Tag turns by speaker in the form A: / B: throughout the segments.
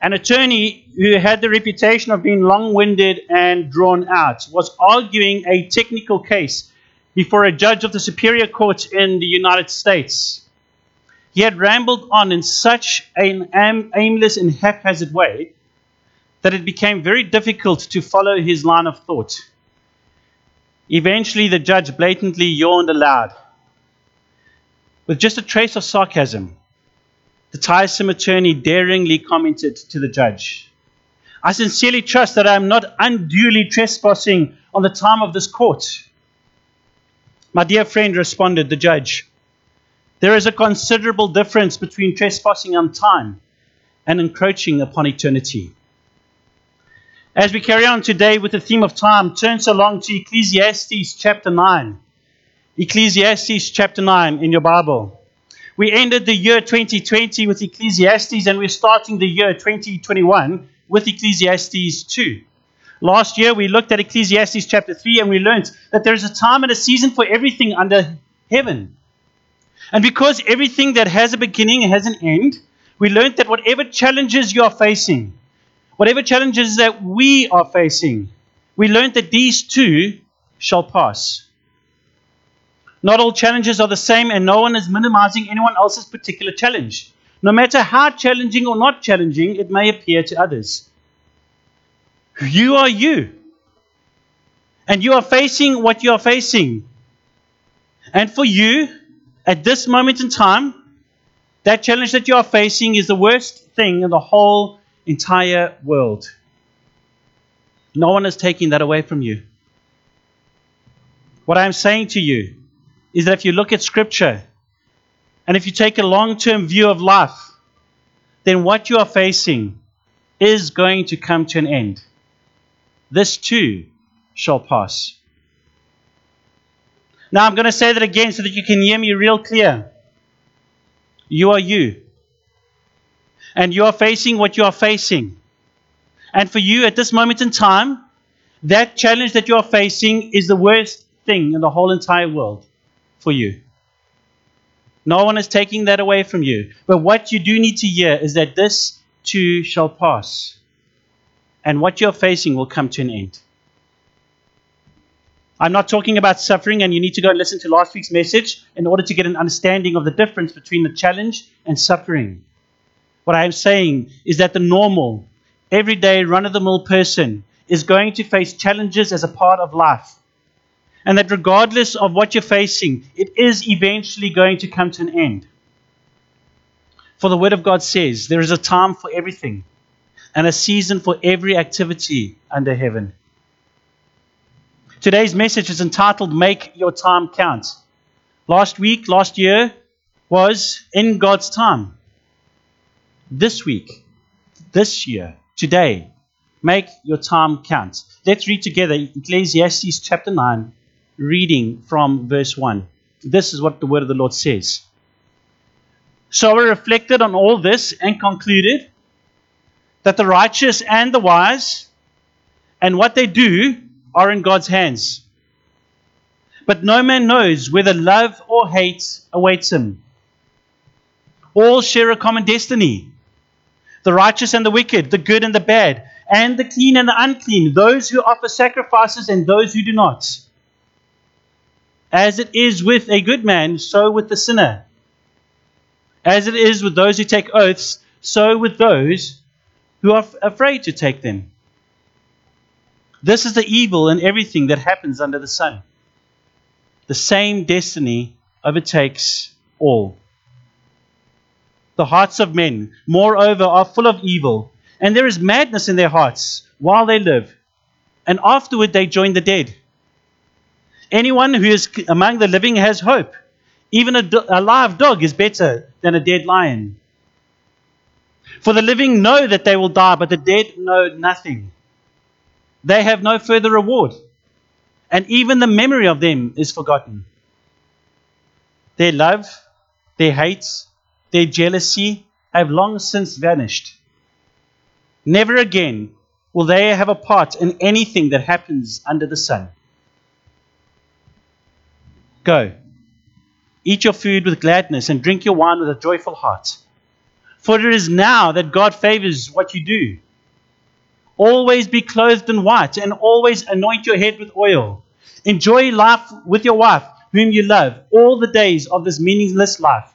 A: An attorney who had the reputation of being long winded and drawn out was arguing a technical case before a judge of the Superior Court in the United States. He had rambled on in such an aimless and haphazard way that it became very difficult to follow his line of thought. Eventually, the judge blatantly yawned aloud. With just a trace of sarcasm, the tiresome attorney daringly commented to the judge I sincerely trust that I am not unduly trespassing on the time of this court. My dear friend, responded the judge, there is a considerable difference between trespassing on time and encroaching upon eternity. As we carry on today with the theme of time, turn so long to Ecclesiastes chapter 9. Ecclesiastes chapter 9 in your Bible. We ended the year 2020 with Ecclesiastes, and we're starting the year 2021 with Ecclesiastes 2. Last year, we looked at Ecclesiastes chapter 3, and we learned that there is a time and a season for everything under heaven. And because everything that has a beginning has an end, we learned that whatever challenges you are facing, whatever challenges that we are facing, we learned that these too shall pass. Not all challenges are the same, and no one is minimizing anyone else's particular challenge. No matter how challenging or not challenging it may appear to others. You are you. And you are facing what you are facing. And for you, at this moment in time, that challenge that you are facing is the worst thing in the whole entire world. No one is taking that away from you. What I'm saying to you is that if you look at Scripture and if you take a long term view of life, then what you are facing is going to come to an end. This too shall pass. Now I'm going to say that again so that you can hear me real clear. You are you. And you are facing what you are facing. And for you at this moment in time, that challenge that you are facing is the worst thing in the whole entire world for you. No one is taking that away from you. But what you do need to hear is that this too shall pass. And what you're facing will come to an end. I'm not talking about suffering, and you need to go and listen to last week's message in order to get an understanding of the difference between the challenge and suffering. What I am saying is that the normal, everyday, run of the mill person is going to face challenges as a part of life. And that regardless of what you're facing, it is eventually going to come to an end. For the Word of God says there is a time for everything and a season for every activity under heaven. Today's message is entitled Make Your Time Count. Last week, last year, was In God's Time. This week, this year, today, make your time count. Let's read together Ecclesiastes chapter 9, reading from verse 1. This is what the word of the Lord says. So I reflected on all this and concluded that the righteous and the wise and what they do are in God's hands. But no man knows whether love or hate awaits him. All share a common destiny the righteous and the wicked, the good and the bad, and the clean and the unclean, those who offer sacrifices and those who do not. As it is with a good man, so with the sinner. As it is with those who take oaths, so with those who are afraid to take them. This is the evil in everything that happens under the sun. The same destiny overtakes all. The hearts of men, moreover, are full of evil, and there is madness in their hearts while they live, and afterward they join the dead. Anyone who is among the living has hope. Even a, do- a live dog is better than a dead lion. For the living know that they will die, but the dead know nothing. They have no further reward, and even the memory of them is forgotten. Their love, their hate, their jealousy have long since vanished. Never again will they have a part in anything that happens under the sun. Go, eat your food with gladness and drink your wine with a joyful heart For it is now that God favors what you do. Always be clothed in white and always anoint your head with oil. Enjoy life with your wife, whom you love, all the days of this meaningless life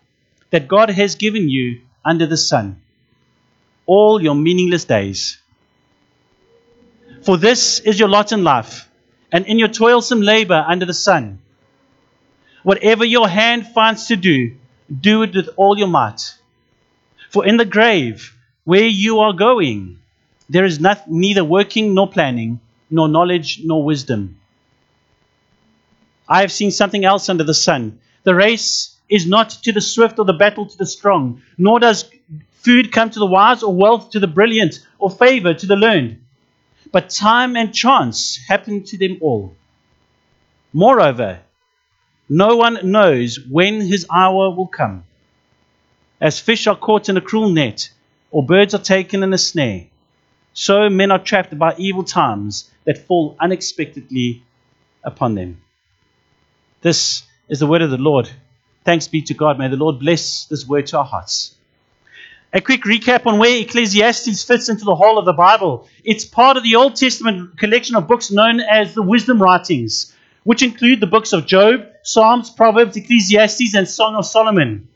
A: that God has given you under the sun. All your meaningless days. For this is your lot in life, and in your toilsome labor under the sun. Whatever your hand finds to do, do it with all your might. For in the grave, where you are going, there is not, neither working nor planning, nor knowledge nor wisdom. I have seen something else under the sun. The race is not to the swift or the battle to the strong, nor does food come to the wise or wealth to the brilliant or favor to the learned. But time and chance happen to them all. Moreover, no one knows when his hour will come. As fish are caught in a cruel net, or birds are taken in a snare, so men are trapped by evil times that fall unexpectedly upon them. This is the word of the Lord. Thanks be to God. May the Lord bless this word to our hearts. A quick recap on where Ecclesiastes fits into the whole of the Bible. It's part of the Old Testament collection of books known as the wisdom writings, which include the books of Job, Psalms, Proverbs, Ecclesiastes, and Song of Solomon.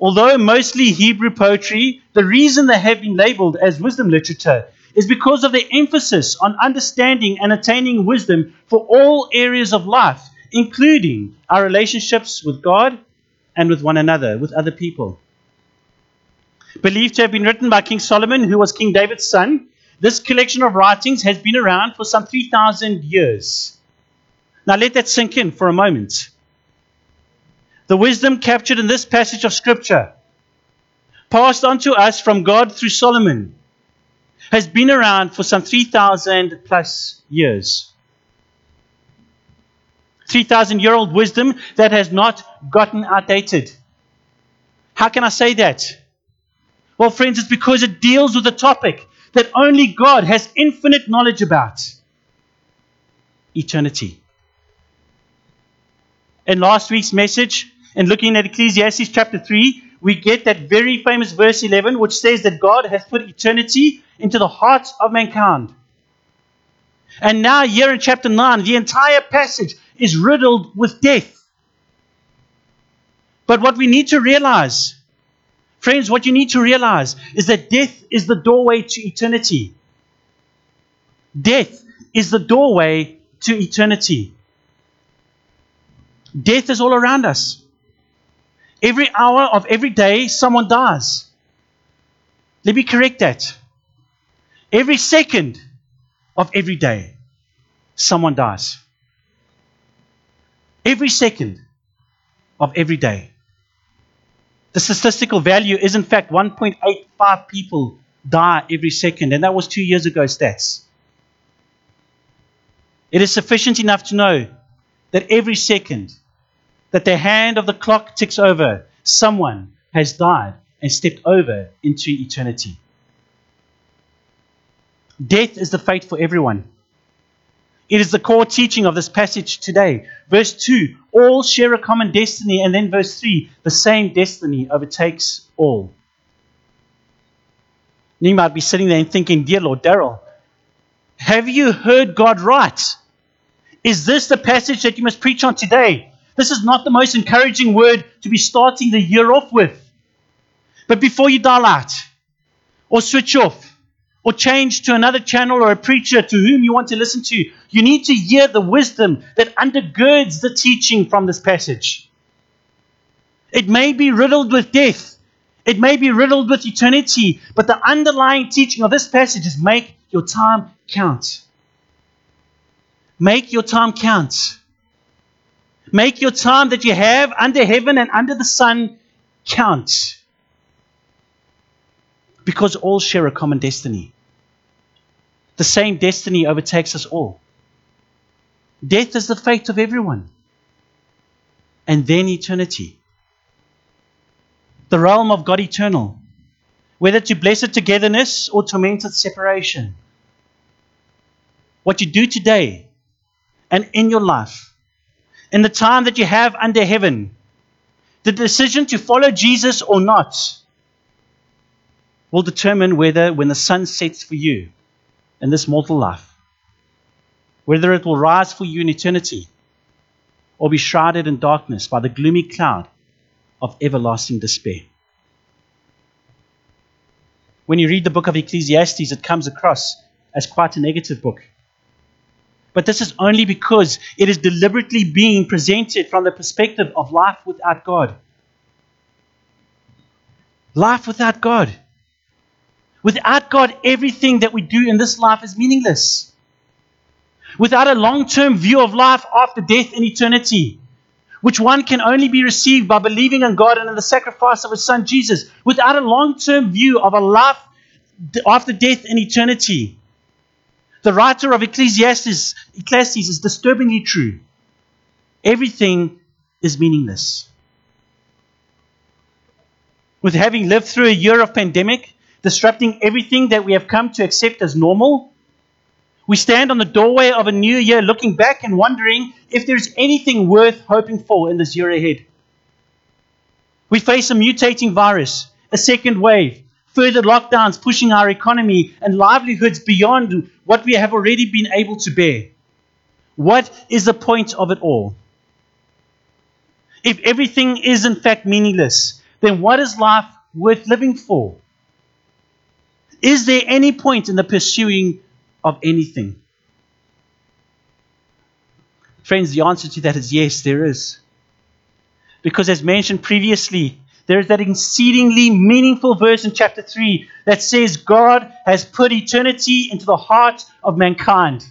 A: Although mostly Hebrew poetry, the reason they have been labeled as wisdom literature is because of the emphasis on understanding and attaining wisdom for all areas of life, including our relationships with God and with one another, with other people. Believed to have been written by King Solomon, who was King David's son, this collection of writings has been around for some 3,000 years. Now let that sink in for a moment. The wisdom captured in this passage of Scripture, passed on to us from God through Solomon, has been around for some 3,000 plus years. 3,000 year old wisdom that has not gotten outdated. How can I say that? Well, friends, it's because it deals with a topic that only God has infinite knowledge about eternity. In last week's message, and looking at Ecclesiastes chapter 3, we get that very famous verse 11, which says that God has put eternity into the hearts of mankind. And now, here in chapter 9, the entire passage is riddled with death. But what we need to realize, friends, what you need to realize is that death is the doorway to eternity. Death is the doorway to eternity. Death is all around us. Every hour of every day, someone dies. Let me correct that. Every second of every day, someone dies. Every second of every day. The statistical value is, in fact, 1.85 people die every second, and that was two years ago stats. It is sufficient enough to know that every second that the hand of the clock ticks over, someone has died and stepped over into eternity. Death is the fate for everyone. It is the core teaching of this passage today. Verse 2 all share a common destiny, and then verse 3 the same destiny overtakes all. And you might be sitting there and thinking, Dear Lord Daryl, have you heard God right? Is this the passage that you must preach on today? This is not the most encouraging word to be starting the year off with. But before you dial out or switch off, or change to another channel or a preacher to whom you want to listen to. You need to hear the wisdom that undergirds the teaching from this passage. It may be riddled with death, it may be riddled with eternity, but the underlying teaching of this passage is make your time count. Make your time count. Make your time that you have under heaven and under the sun count because all share a common destiny. The same destiny overtakes us all. Death is the fate of everyone. And then eternity. The realm of God eternal, whether to blessed togetherness or tormented separation. What you do today and in your life, in the time that you have under heaven, the decision to follow Jesus or not will determine whether, when the sun sets for you in this mortal life, whether it will rise for you in eternity or be shrouded in darkness by the gloomy cloud of everlasting despair. When you read the book of Ecclesiastes, it comes across as quite a negative book. But this is only because it is deliberately being presented from the perspective of life without God. Life without God. Without God, everything that we do in this life is meaningless. Without a long term view of life after death in eternity, which one can only be received by believing in God and in the sacrifice of His Son Jesus, without a long term view of a life after death in eternity, the writer of Ecclesiastes, Ecclesiastes is disturbingly true. Everything is meaningless. With having lived through a year of pandemic, disrupting everything that we have come to accept as normal, we stand on the doorway of a new year looking back and wondering if there's anything worth hoping for in this year ahead. We face a mutating virus, a second wave, further lockdowns pushing our economy and livelihoods beyond what we have already been able to bear. What is the point of it all? If everything is in fact meaningless, then what is life worth living for? Is there any point in the pursuing of anything? Friends, the answer to that is yes, there is. Because, as mentioned previously, there is that exceedingly meaningful verse in chapter 3 that says God has put eternity into the heart of mankind.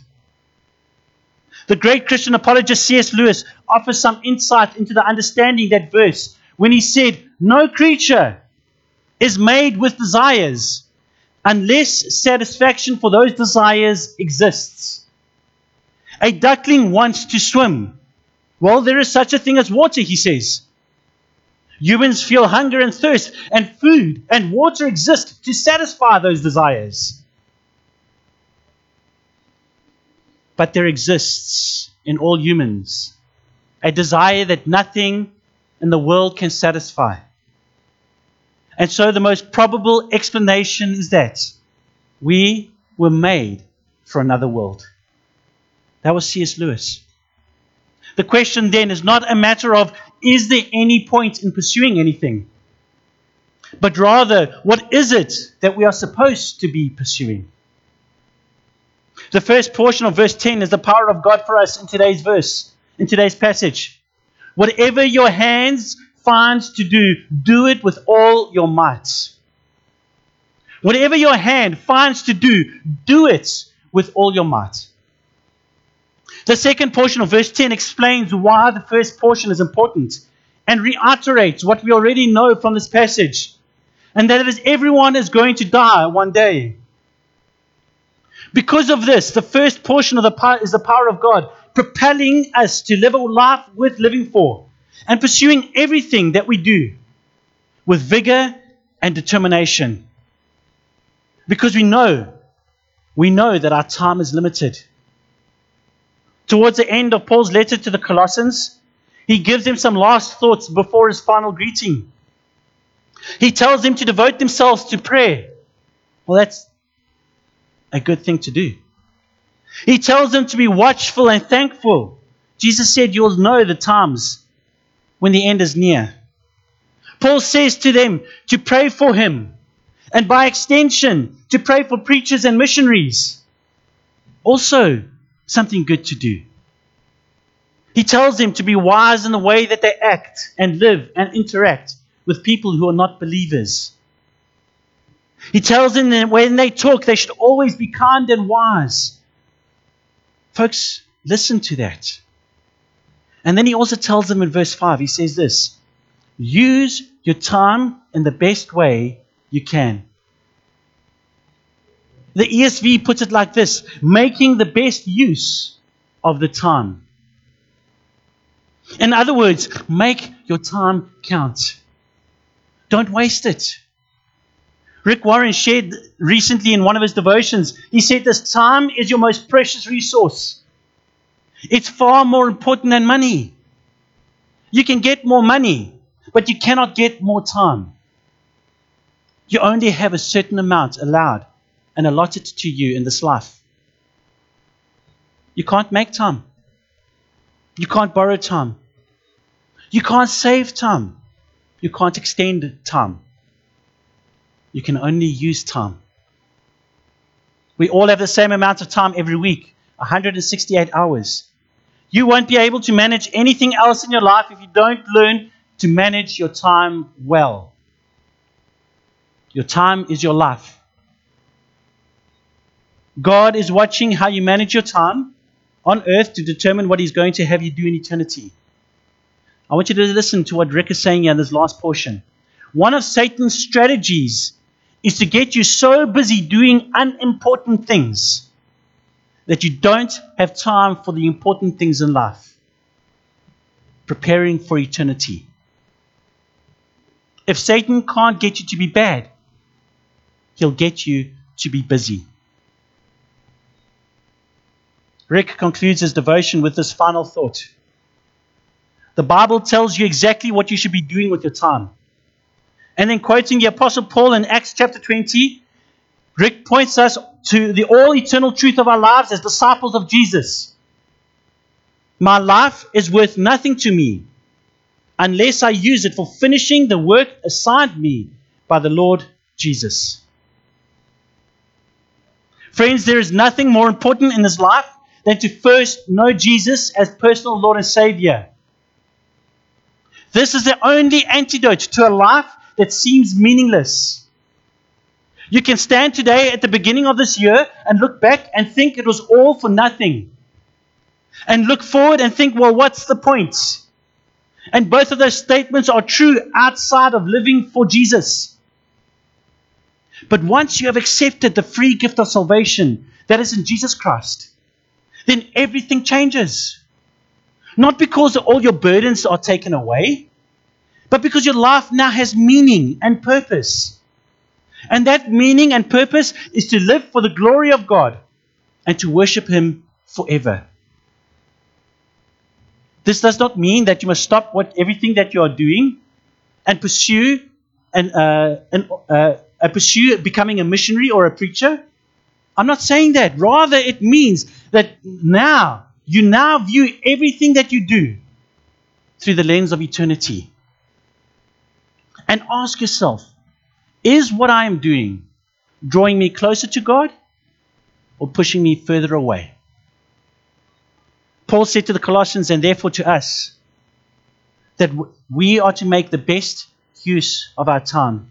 A: The great Christian apologist C.S. Lewis offers some insight into the understanding that verse when he said, No creature is made with desires unless satisfaction for those desires exists. A duckling wants to swim. Well, there is such a thing as water, he says. Humans feel hunger and thirst, and food and water exist to satisfy those desires. But there exists in all humans a desire that nothing in the world can satisfy. And so the most probable explanation is that we were made for another world. That was C.S. Lewis. The question then is not a matter of is there any point in pursuing anything? But rather, what is it that we are supposed to be pursuing? The first portion of verse 10 is the power of God for us in today's verse, in today's passage. Whatever your hands find to do, do it with all your might. Whatever your hand finds to do, do it with all your might. The second portion of verse 10 explains why the first portion is important and reiterates what we already know from this passage, and that is everyone is going to die one day. Because of this, the first portion of the power is the power of God, propelling us to live a life worth living for and pursuing everything that we do with vigor and determination. Because we know, we know that our time is limited. Towards the end of Paul's letter to the Colossians, he gives them some last thoughts before his final greeting. He tells them to devote themselves to prayer. Well, that's a good thing to do. He tells them to be watchful and thankful. Jesus said, You'll know the times when the end is near. Paul says to them to pray for him, and by extension, to pray for preachers and missionaries. Also, something good to do. He tells them to be wise in the way that they act and live and interact with people who are not believers. He tells them that when they talk, they should always be kind and wise. Folks, listen to that. And then he also tells them in verse 5, he says this use your time in the best way you can. The ESV puts it like this making the best use of the time. In other words, make your time count. Don't waste it. Rick Warren shared recently in one of his devotions, he said, This time is your most precious resource. It's far more important than money. You can get more money, but you cannot get more time. You only have a certain amount allowed and allotted to you in this life. You can't make time. You can't borrow time. You can't save time. You can't extend time. You can only use time. We all have the same amount of time every week 168 hours. You won't be able to manage anything else in your life if you don't learn to manage your time well. Your time is your life. God is watching how you manage your time on earth to determine what He's going to have you do in eternity. I want you to listen to what Rick is saying in this last portion. One of Satan's strategies is to get you so busy doing unimportant things that you don't have time for the important things in life. Preparing for eternity. If Satan can't get you to be bad, he'll get you to be busy. Rick concludes his devotion with this final thought. The Bible tells you exactly what you should be doing with your time. And then, quoting the Apostle Paul in Acts chapter 20, Rick points us to the all eternal truth of our lives as disciples of Jesus. My life is worth nothing to me unless I use it for finishing the work assigned me by the Lord Jesus. Friends, there is nothing more important in this life than to first know Jesus as personal Lord and Savior. This is the only antidote to a life that seems meaningless. You can stand today at the beginning of this year and look back and think it was all for nothing. And look forward and think, well, what's the point? And both of those statements are true outside of living for Jesus. But once you have accepted the free gift of salvation that is in Jesus Christ, then everything changes. Not because all your burdens are taken away, but because your life now has meaning and purpose. And that meaning and purpose is to live for the glory of God and to worship Him forever. This does not mean that you must stop what everything that you are doing and pursue and, uh, and uh, pursue becoming a missionary or a preacher. I'm not saying that. Rather, it means that now you now view everything that you do through the lens of eternity. And ask yourself is what I am doing drawing me closer to God or pushing me further away? Paul said to the Colossians and therefore to us that we are to make the best use of our time.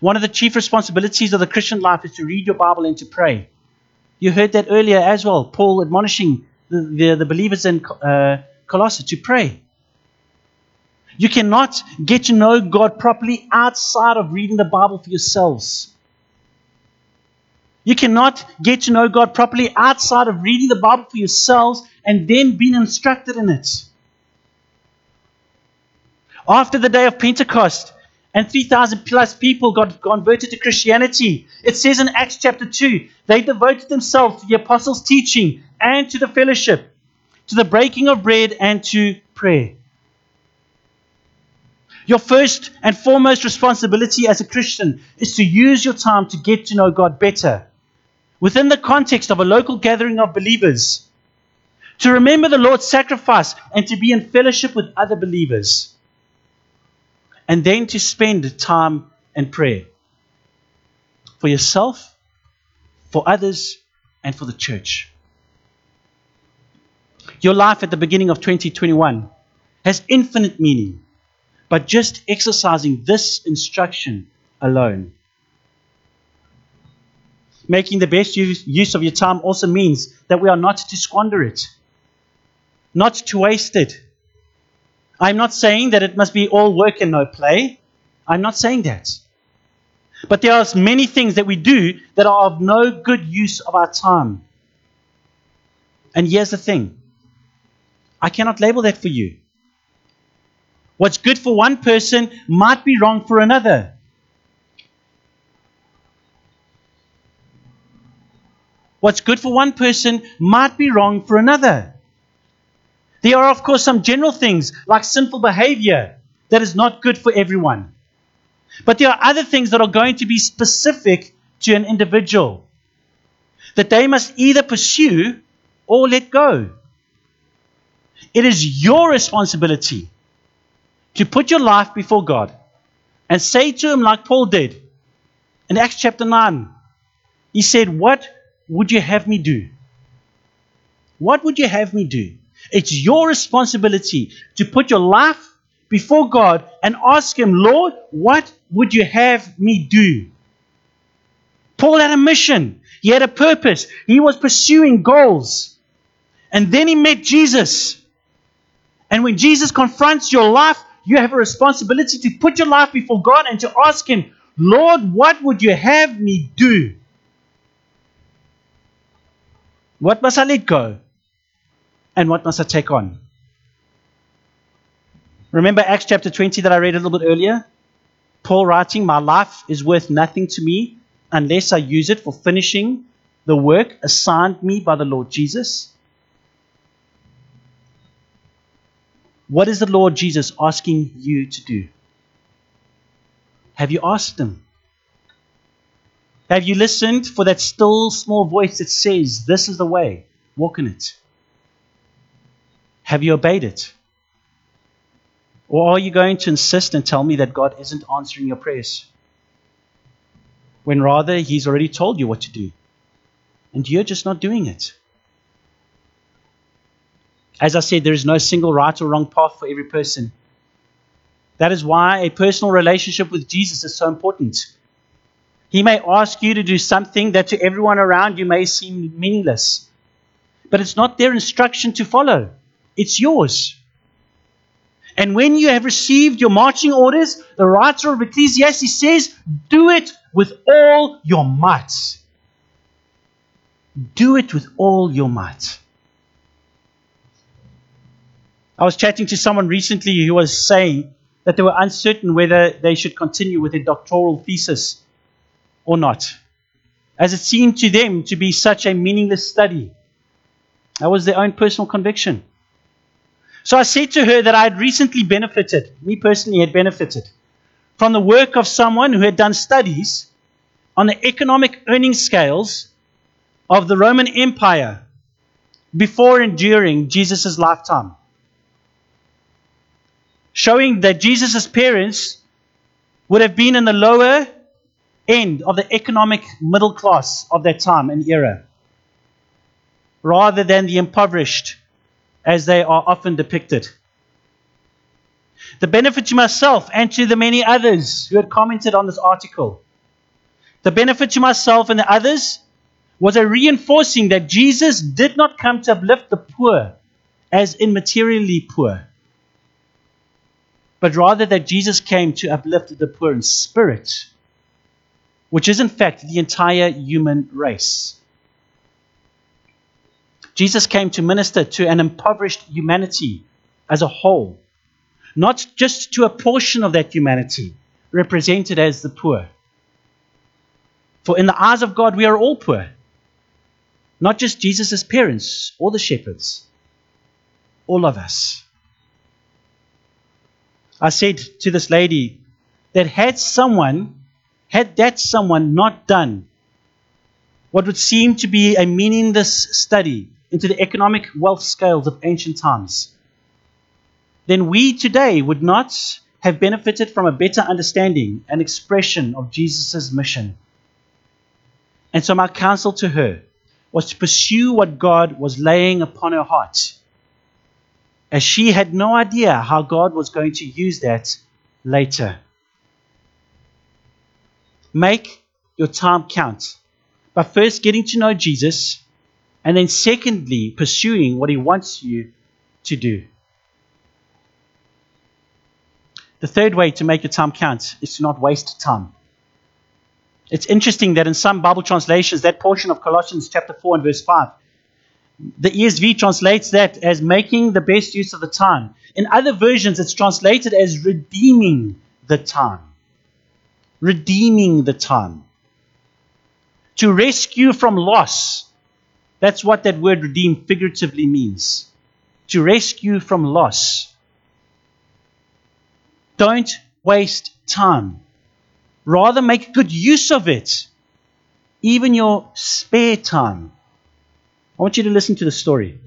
A: One of the chief responsibilities of the Christian life is to read your Bible and to pray. You heard that earlier as well, Paul admonishing the, the, the believers in uh, Colossae to pray. You cannot get to know God properly outside of reading the Bible for yourselves. You cannot get to know God properly outside of reading the Bible for yourselves and then being instructed in it. After the day of Pentecost and 3,000 plus people got converted to Christianity, it says in Acts chapter 2 they devoted themselves to the apostles' teaching and to the fellowship, to the breaking of bread and to prayer. Your first and foremost responsibility as a Christian is to use your time to get to know God better. Within the context of a local gathering of believers, to remember the Lord's sacrifice and to be in fellowship with other believers, and then to spend time in prayer for yourself, for others, and for the church. Your life at the beginning of 2021 has infinite meaning but just exercising this instruction alone. Making the best use of your time also means that we are not to squander it, not to waste it. I'm not saying that it must be all work and no play. I'm not saying that. But there are many things that we do that are of no good use of our time. And here's the thing I cannot label that for you. What's good for one person might be wrong for another. What's good for one person might be wrong for another. There are, of course, some general things like sinful behavior that is not good for everyone. But there are other things that are going to be specific to an individual that they must either pursue or let go. It is your responsibility to put your life before God and say to Him, like Paul did in Acts chapter 9, he said, What would you have me do? What would you have me do? It's your responsibility to put your life before God and ask Him, Lord, what would you have me do? Paul had a mission, he had a purpose, he was pursuing goals. And then he met Jesus. And when Jesus confronts your life, you have a responsibility to put your life before God and to ask Him, Lord, what would you have me do? What must I let go? And what must I take on? Remember Acts chapter 20 that I read a little bit earlier? Paul writing, My life is worth nothing to me unless I use it for finishing the work assigned me by the Lord Jesus. What is the Lord Jesus asking you to do? Have you asked Him? Have you listened for that still small voice that says, This is the way, walk in it? Have you obeyed it? Or are you going to insist and tell me that God isn't answering your prayers? When rather He's already told you what to do, and you're just not doing it. As I said, there is no single right or wrong path for every person. That is why a personal relationship with Jesus is so important. He may ask you to do something that to everyone around you may seem meaningless, but it's not their instruction to follow, it's yours. And when you have received your marching orders, the writer of Ecclesiastes says, do it with all your might. Do it with all your might. I was chatting to someone recently who was saying that they were uncertain whether they should continue with their doctoral thesis or not, as it seemed to them to be such a meaningless study. That was their own personal conviction. So I said to her that I had recently benefited, me personally had benefited, from the work of someone who had done studies on the economic earning scales of the Roman Empire before and during Jesus' lifetime showing that Jesus' parents would have been in the lower end of the economic middle class of that time and era, rather than the impoverished as they are often depicted. The benefit to myself and to the many others who had commented on this article, the benefit to myself and the others was a reinforcing that Jesus did not come to uplift the poor as immaterially poor but rather that Jesus came to uplift the poor in spirit, which is in fact the entire human race. Jesus came to minister to an impoverished humanity as a whole, not just to a portion of that humanity represented as the poor. For in the eyes of God, we are all poor, not just Jesus' parents or the shepherds, all of us. I said to this lady that had someone, had that someone not done what would seem to be a meaningless study into the economic wealth scales of ancient times, then we today would not have benefited from a better understanding and expression of Jesus' mission. And so, my counsel to her was to pursue what God was laying upon her heart as she had no idea how God was going to use that later. Make your time count by first getting to know Jesus and then, secondly, pursuing what He wants you to do. The third way to make your time count is to not waste time. It's interesting that in some Bible translations, that portion of Colossians chapter 4 and verse 5 the ESV translates that as making the best use of the time. In other versions, it's translated as redeeming the time. Redeeming the time. To rescue from loss. That's what that word redeem figuratively means. To rescue from loss. Don't waste time. Rather, make good use of it, even your spare time. I want you to listen to the story.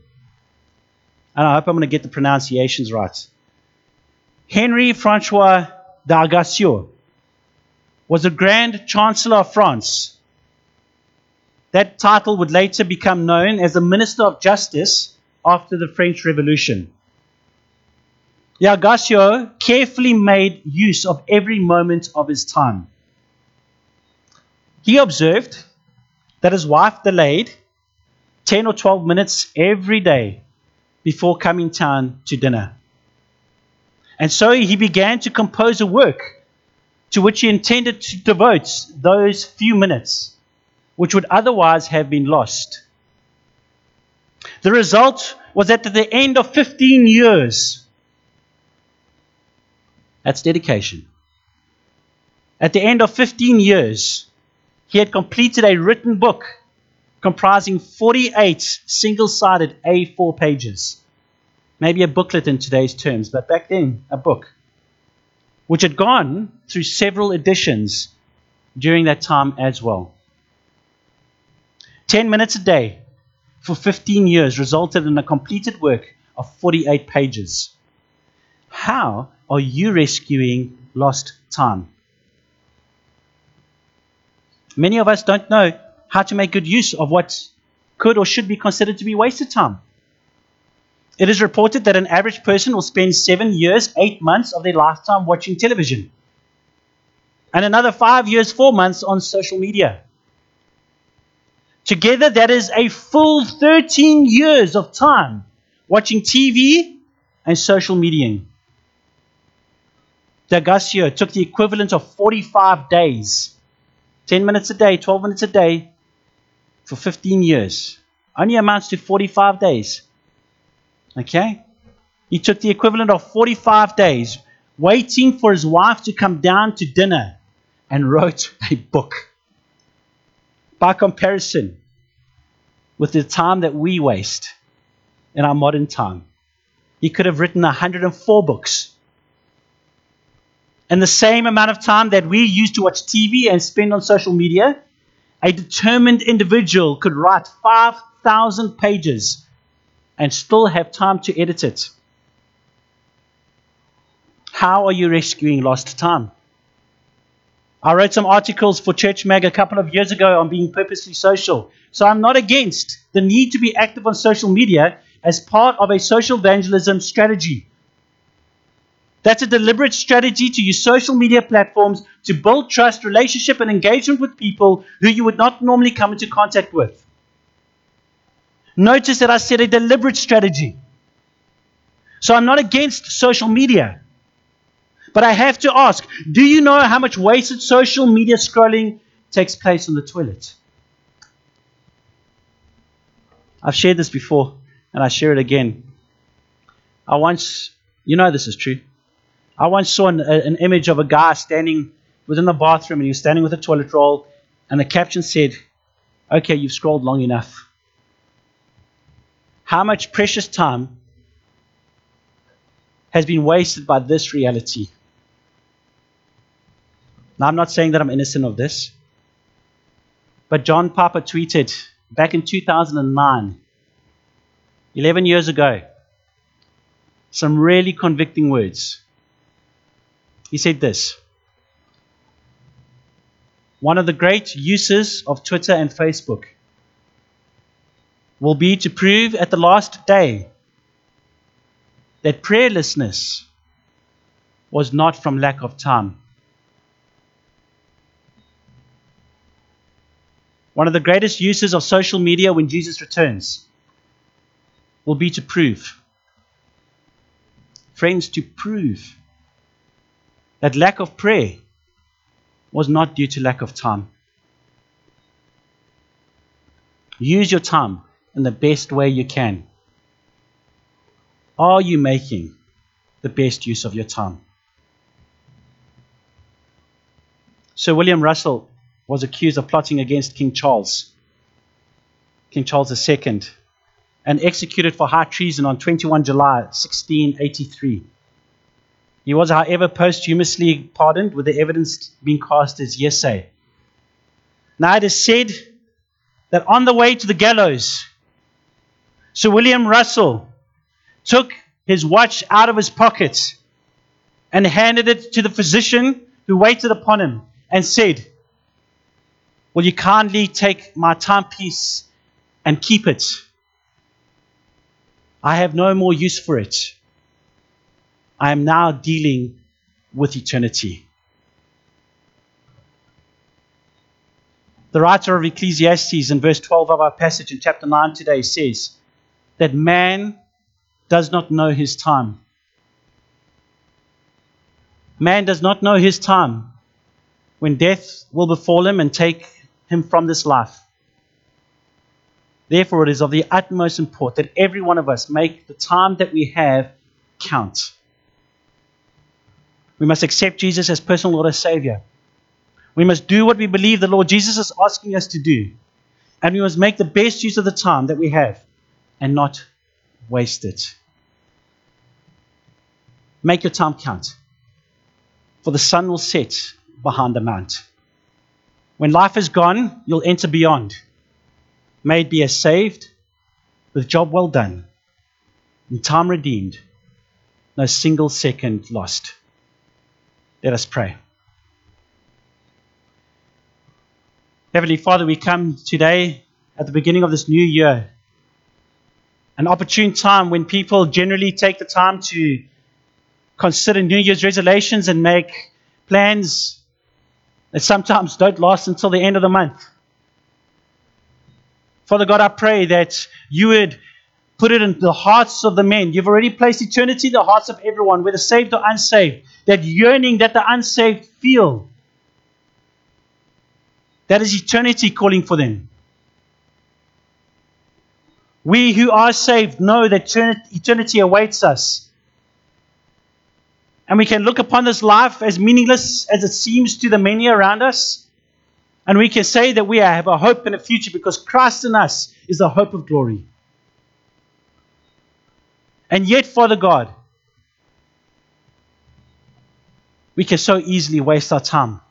A: And I hope I'm going to get the pronunciations right. Henry Francois d'Aguesseau was the Grand Chancellor of France. That title would later become known as the Minister of Justice after the French Revolution. D'Aguesseau carefully made use of every moment of his time. He observed that his wife delayed 10 or 12 minutes every day before coming down to dinner. And so he began to compose a work to which he intended to devote those few minutes, which would otherwise have been lost. The result was that at the end of 15 years, that's dedication. At the end of 15 years, he had completed a written book comprising 48 single sided A4 pages. Maybe a booklet in today's terms, but back then, a book, which had gone through several editions during that time as well. 10 minutes a day for 15 years resulted in a completed work of 48 pages. How are you rescuing lost time? Many of us don't know how to make good use of what could or should be considered to be wasted time. It is reported that an average person will spend seven years, eight months of their lifetime watching television, and another five years, four months on social media. Together, that is a full 13 years of time watching TV and social media. D'Aguesseau took the equivalent of 45 days, 10 minutes a day, 12 minutes a day, for 15 years. Only amounts to 45 days. Okay? He took the equivalent of 45 days waiting for his wife to come down to dinner and wrote a book. By comparison with the time that we waste in our modern time, he could have written 104 books. And the same amount of time that we use to watch TV and spend on social media, a determined individual could write 5,000 pages and still have time to edit it. How are you rescuing lost time? I wrote some articles for Church Mag a couple of years ago on being purposely social. So I'm not against the need to be active on social media as part of a social evangelism strategy. That's a deliberate strategy to use social media platforms to build trust, relationship, and engagement with people who you would not normally come into contact with. Notice that I said a deliberate strategy. So I'm not against social media. But I have to ask do you know how much wasted social media scrolling takes place on the toilet? I've shared this before and I share it again. I once, you know this is true. I once saw an, an image of a guy standing within the bathroom and he was standing with a toilet roll and the caption said, Okay, you've scrolled long enough how much precious time has been wasted by this reality. Now, I'm not saying that I'm innocent of this, but John Piper tweeted back in 2009, 11 years ago, some really convicting words. He said this One of the great uses of Twitter and Facebook will be to prove at the last day that prayerlessness was not from lack of time. One of the greatest uses of social media when Jesus returns will be to prove. Friends, to prove that lack of prayer was not due to lack of time. Use your time in the best way you can? Are you making the best use of your time? Sir William Russell was accused of plotting against King Charles, King Charles II, and executed for high treason on 21 July 1683. He was, however, posthumously pardoned, with the evidence being cast as yes say. Now it is said that on the way to the gallows, Sir William Russell took his watch out of his pocket and handed it to the physician who waited upon him and said, Will you kindly take my timepiece and keep it? I have no more use for it. I am now dealing with eternity. The writer of Ecclesiastes in verse 12 of our passage in chapter 9 today says that man does not know his time. Man does not know his time when death will befall him and take him from this life. Therefore, it is of the utmost importance that every one of us make the time that we have count. We must accept Jesus as personal Lord and Savior. We must do what we believe the Lord Jesus is asking us to do. And we must make the best use of the time that we have and not waste it. Make your time count, for the sun will set behind the mount. When life is gone, you'll enter beyond. May it be as saved, with job well done, and time redeemed, no single second lost. Let us pray. Heavenly Father, we come today at the beginning of this new year, an opportune time when people generally take the time to consider New Year's resolutions and make plans that sometimes don't last until the end of the month. Father God, I pray that you would put it in the hearts of the men. You've already placed eternity in the hearts of everyone, whether saved or unsaved. That yearning that the unsaved feel. That is eternity calling for them. We who are saved know that eternity awaits us. And we can look upon this life as meaningless as it seems to the many around us. And we can say that we have a hope in a future because Christ in us is the hope of glory. And yet, Father God, we can so easily waste our time.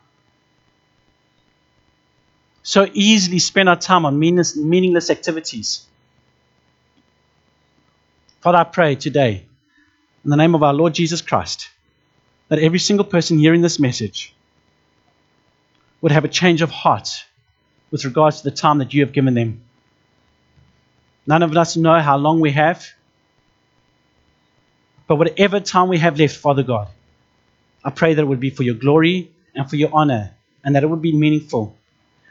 A: So easily spend our time on meaningless, meaningless activities. Father, I pray today, in the name of our Lord Jesus Christ, that every single person hearing this message would have a change of heart with regards to the time that you have given them. None of us know how long we have. But whatever time we have left, Father God, I pray that it would be for your glory and for your honor and that it would be meaningful.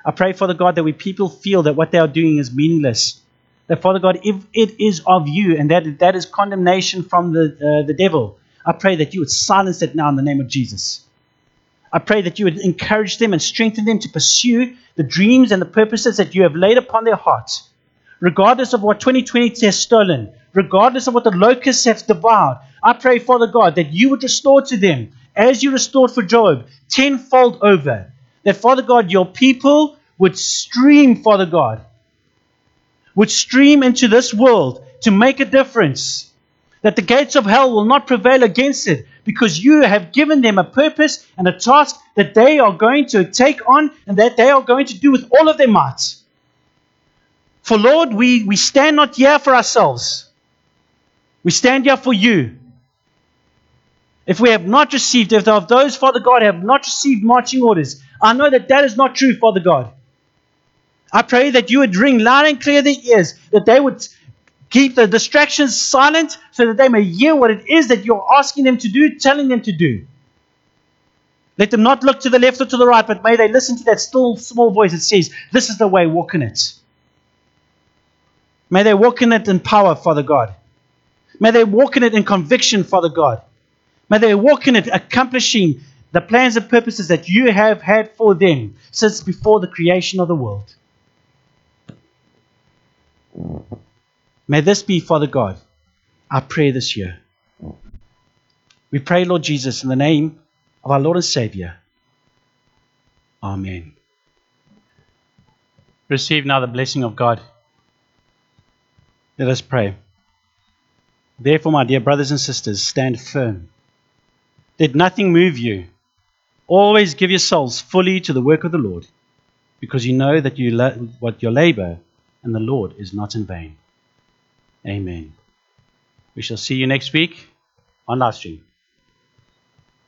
A: I pray, Father God, that we people feel that what they are doing is meaningless. That, Father God, if it is of you and that that is condemnation from the, uh, the devil, I pray that you would silence it now in the name of Jesus. I pray that you would encourage them and strengthen them to pursue the dreams and the purposes that you have laid upon their hearts, regardless of what 2020 has stolen, regardless of what the locusts have devoured. I pray, Father God, that you would restore to them, as you restored for Job, tenfold over. That, Father God, your people would stream, Father God, would stream into this world to make a difference. That the gates of hell will not prevail against it because you have given them a purpose and a task that they are going to take on and that they are going to do with all of their might. For Lord, we, we stand not here for ourselves. We stand here for you. If we have not received, if of those, Father God, have not received marching orders, I know that that is not true, Father God. I pray that you would ring loud and clear their ears, that they would keep the distractions silent so that they may hear what it is that you're asking them to do, telling them to do. Let them not look to the left or to the right, but may they listen to that still small voice that says, This is the way, walk in it. May they walk in it in power, Father God. May they walk in it in conviction, Father God. May they walk in it accomplishing the plans and purposes that you have had for them since before the creation of the world. May this be, Father God, our prayer this year. We pray, Lord Jesus, in the name of our Lord and Savior. Amen. Receive now the blessing of God. Let us pray. Therefore, my dear brothers and sisters, stand firm. Let nothing move you. Always give yourselves fully to the work of the Lord, because you know that you what your labor and the Lord is not in vain. Amen. We shall see you next week on live stream.